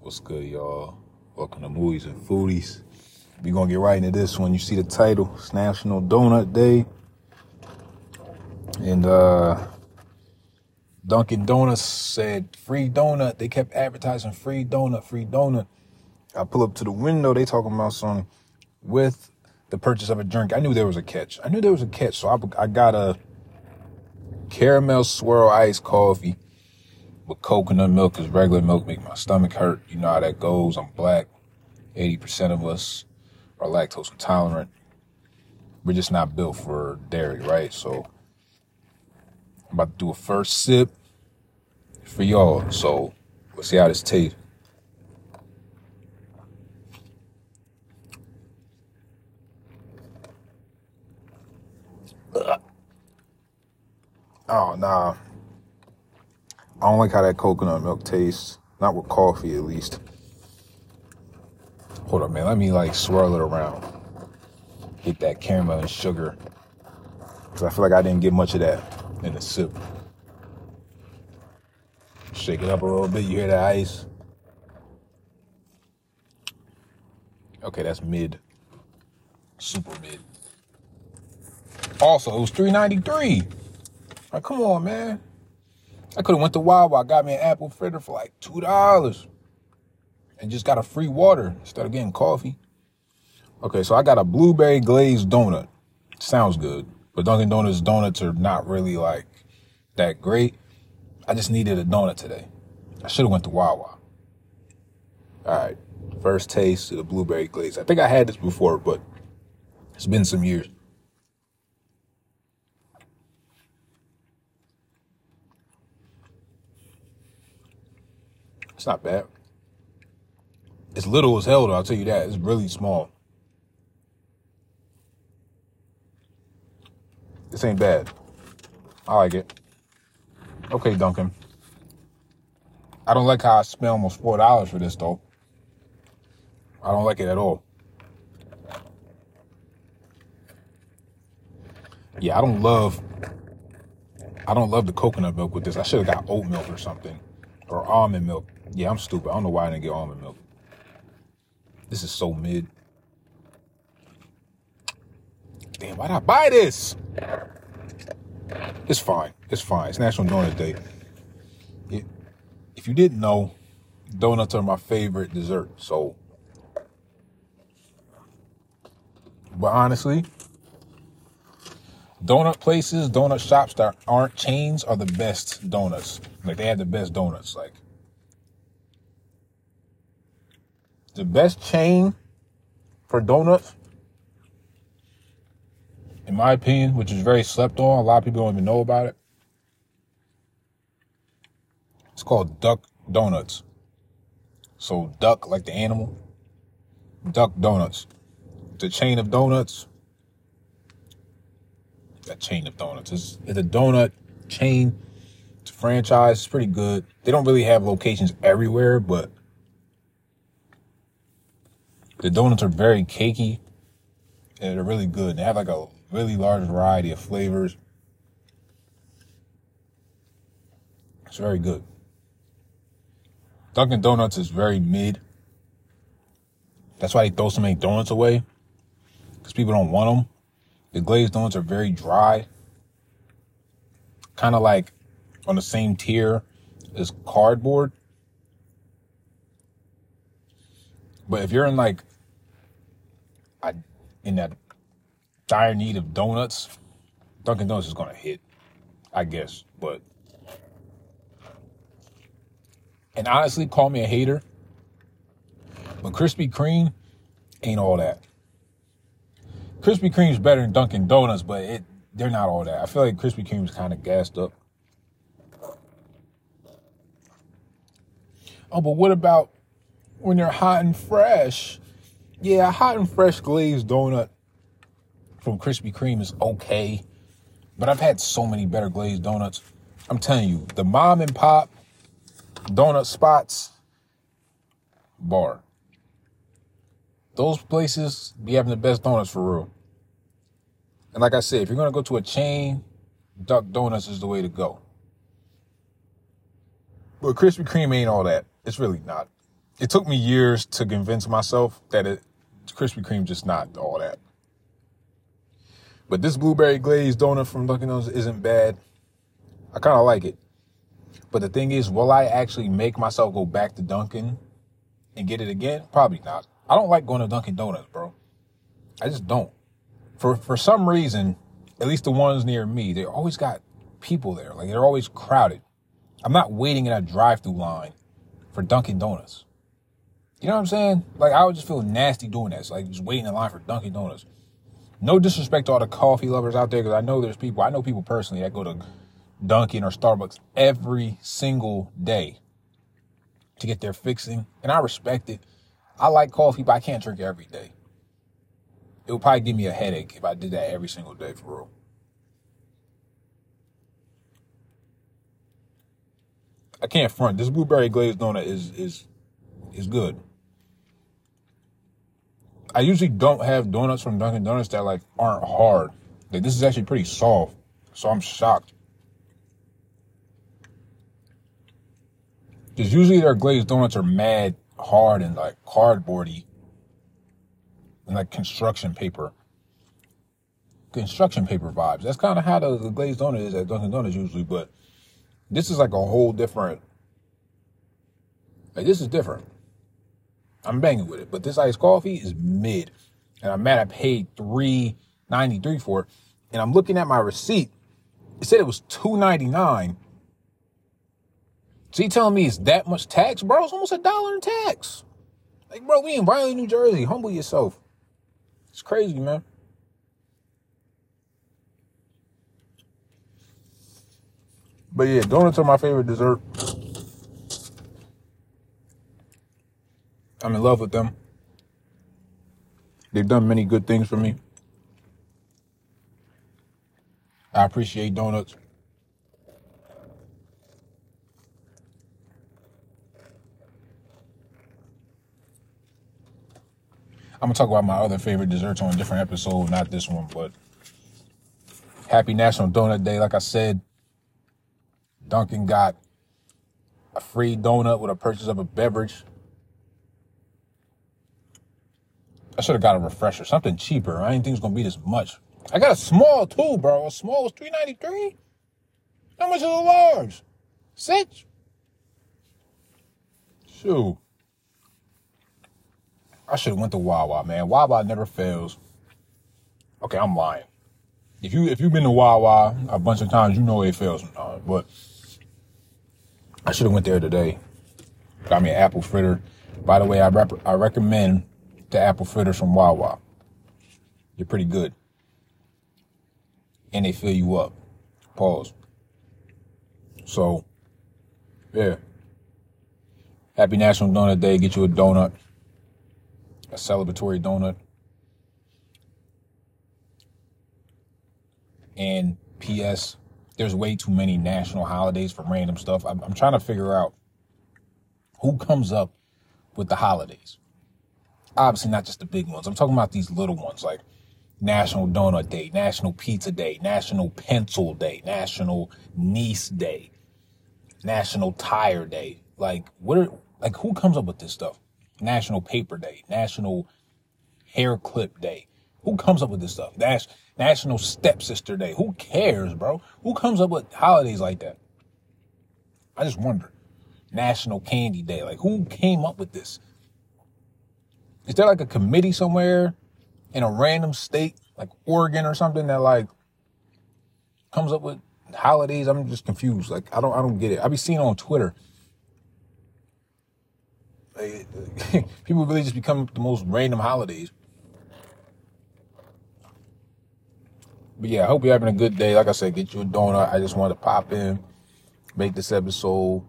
What's good, y'all? Welcome to Movies and Foodies. We're gonna get right into this one. You see the title, it's National Donut Day. And uh Dunkin' Donuts said free donut. They kept advertising free donut, free donut. I pull up to the window, they talking about some with the purchase of a drink. I knew there was a catch. I knew there was a catch, so I, I got a caramel swirl iced coffee with coconut milk because regular milk make my stomach hurt. You know how that goes. I'm black. 80% of us are lactose intolerant. We're just not built for dairy, right? So I'm about to do a first sip for y'all. So let's see how this tastes. Oh nah. I don't like how that coconut milk tastes. Not with coffee, at least. Hold up, man. Let me like swirl it around. Get that caramel and sugar. Cause I feel like I didn't get much of that in the sip. Shake it up a little bit. You hear the ice? Okay, that's mid. Super mid. Also, it was 393. Like, come on, man. I could have went to Wawa, got me an apple fritter for like two dollars, and just got a free water instead of getting coffee. Okay, so I got a blueberry glazed donut. Sounds good, but Dunkin' Donuts donuts are not really like that great. I just needed a donut today. I should have went to Wawa. All right, first taste of the blueberry glaze. I think I had this before, but it's been some years. It's not bad. It's little as hell, though. I'll tell you that. It's really small. This ain't bad. I like it. Okay, Dunkin'. I don't like how I spent almost four dollars for this though. I don't like it at all. Yeah, I don't love I don't love the coconut milk with this. I should have got oat milk or something. Or almond milk. Yeah, I'm stupid. I don't know why I didn't get almond milk. This is so mid. Damn, why'd I buy this? It's fine. It's fine. It's National Donut Day. It, if you didn't know, donuts are my favorite dessert. So, but honestly, donut places, donut shops that aren't chains are the best donuts. Like they have the best donuts. Like the best chain for donuts, in my opinion, which is very slept on. A lot of people don't even know about it. It's called Duck Donuts. So duck like the animal. Duck Donuts. The chain of donuts. That chain of donuts. It's, it's a donut chain. It's a franchise. It's pretty good. They don't really have locations everywhere, but the donuts are very cakey and they're really good. They have like a really large variety of flavors. It's very good. Dunkin' Donuts is very mid. That's why they throw so many donuts away. Because people don't want them. The glazed donuts are very dry. Kind of like on the same tier as cardboard. But if you're in like I in that dire need of donuts, Dunkin' Donuts is gonna hit, I guess. But and honestly, call me a hater, but Krispy Kreme ain't all that. Krispy Kreme's better than Dunkin' Donuts, but it they're not all that. I feel like Krispy Kreme's kind of gassed up. Oh, but what about when they're hot and fresh? Yeah, hot and fresh glazed donut from Krispy Kreme is okay, but I've had so many better glazed donuts. I'm telling you, the mom and pop donut spots, bar. Those places be having the best donuts for real. And like I said, if you're gonna go to a chain, Duck Donuts is the way to go. But Krispy Kreme ain't all that. It's really not. It took me years to convince myself that it Krispy Kreme just not all that. But this blueberry glazed donut from Dunkin' Donuts isn't bad. I kind of like it. But the thing is, will I actually make myself go back to Dunkin' and get it again? Probably not. I don't like going to Dunkin' Donuts, bro. I just don't. For for some reason, at least the ones near me, they always got people there. Like they're always crowded. I'm not waiting in a drive-through line for Dunkin' Donuts. You know what I'm saying? Like I would just feel nasty doing that. It's like just waiting in line for Dunkin' Donuts. No disrespect to all the coffee lovers out there, because I know there's people. I know people personally that go to Dunkin' or Starbucks every single day to get their fixing, and I respect it. I like coffee, but I can't drink it every day. It would probably give me a headache if I did that every single day for real. I can't front. This blueberry glazed donut is is is good. I usually don't have donuts from Dunkin' Donuts that like aren't hard. Like this is actually pretty soft, so I'm shocked. Because usually their glazed donuts are mad hard and like cardboardy and like construction paper. Construction paper vibes. That's kind of how the, the glazed donut is at Dunkin' Donuts usually, but this is like a whole different. Like this is different. I'm banging with it. But this iced coffee is mid. And I'm mad I paid three ninety three for it. And I'm looking at my receipt. It said it was two ninety nine. So you telling me it's that much tax, bro? It's almost a dollar in tax. Like, bro, we in Riley, New Jersey. Humble yourself. It's crazy, man. But yeah, donuts are my favorite dessert. I'm in love with them. They've done many good things for me. I appreciate donuts. I'm gonna talk about my other favorite desserts on a different episode, not this one, but Happy National Donut Day. Like I said, Dunkin' got a free donut with a purchase of a beverage. I should have got a refresher, something cheaper. I didn't think it was gonna be this much. I got a small too, bro. A small was three ninety three. How much is a large? Six. Shoot. I should have went to Wawa, man. Wawa never fails. Okay, I'm lying. If you if you've been to Wawa a bunch of times, you know it fails. Uh, but I should have went there today. Got me an apple fritter. By the way, I rep- I recommend the apple fritters from Wawa. They're pretty good. And they fill you up. Pause. So, yeah. Happy National Donut Day. Get you a donut. A celebratory donut. And P.S. There's way too many national holidays for random stuff. I'm, I'm trying to figure out who comes up with the holidays obviously not just the big ones. I'm talking about these little ones like National Donut Day, National Pizza Day, National Pencil Day, National Niece Day, National Tire Day. Like what are like who comes up with this stuff? National Paper Day, National Hair Clip Day. Who comes up with this stuff? That's National Stepsister Day. Who cares, bro? Who comes up with holidays like that? I just wonder. National Candy Day. Like who came up with this? Is there like a committee somewhere in a random state, like Oregon or something, that like comes up with holidays? I'm just confused. Like I don't, I don't get it. I be seeing on Twitter. People really just become the most random holidays. But yeah, I hope you're having a good day. Like I said, get you a donut. I just wanted to pop in, make this episode,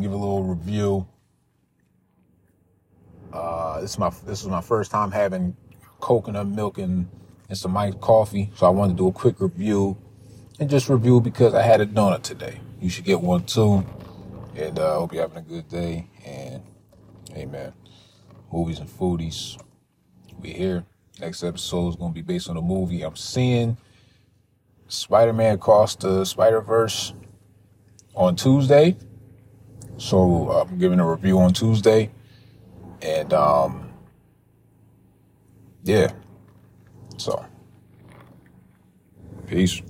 give a little review. Uh, this is my this is my first time having coconut milk and, and some iced coffee, so I wanted to do a quick review and just review because I had a donut today. You should get one too. And I uh, hope you're having a good day. And hey, amen. Movies and foodies. We here. Next episode is gonna be based on a movie I'm seeing. Spider-Man Across the Spider-Verse on Tuesday. So I'm giving a review on Tuesday. And um yeah. So peace.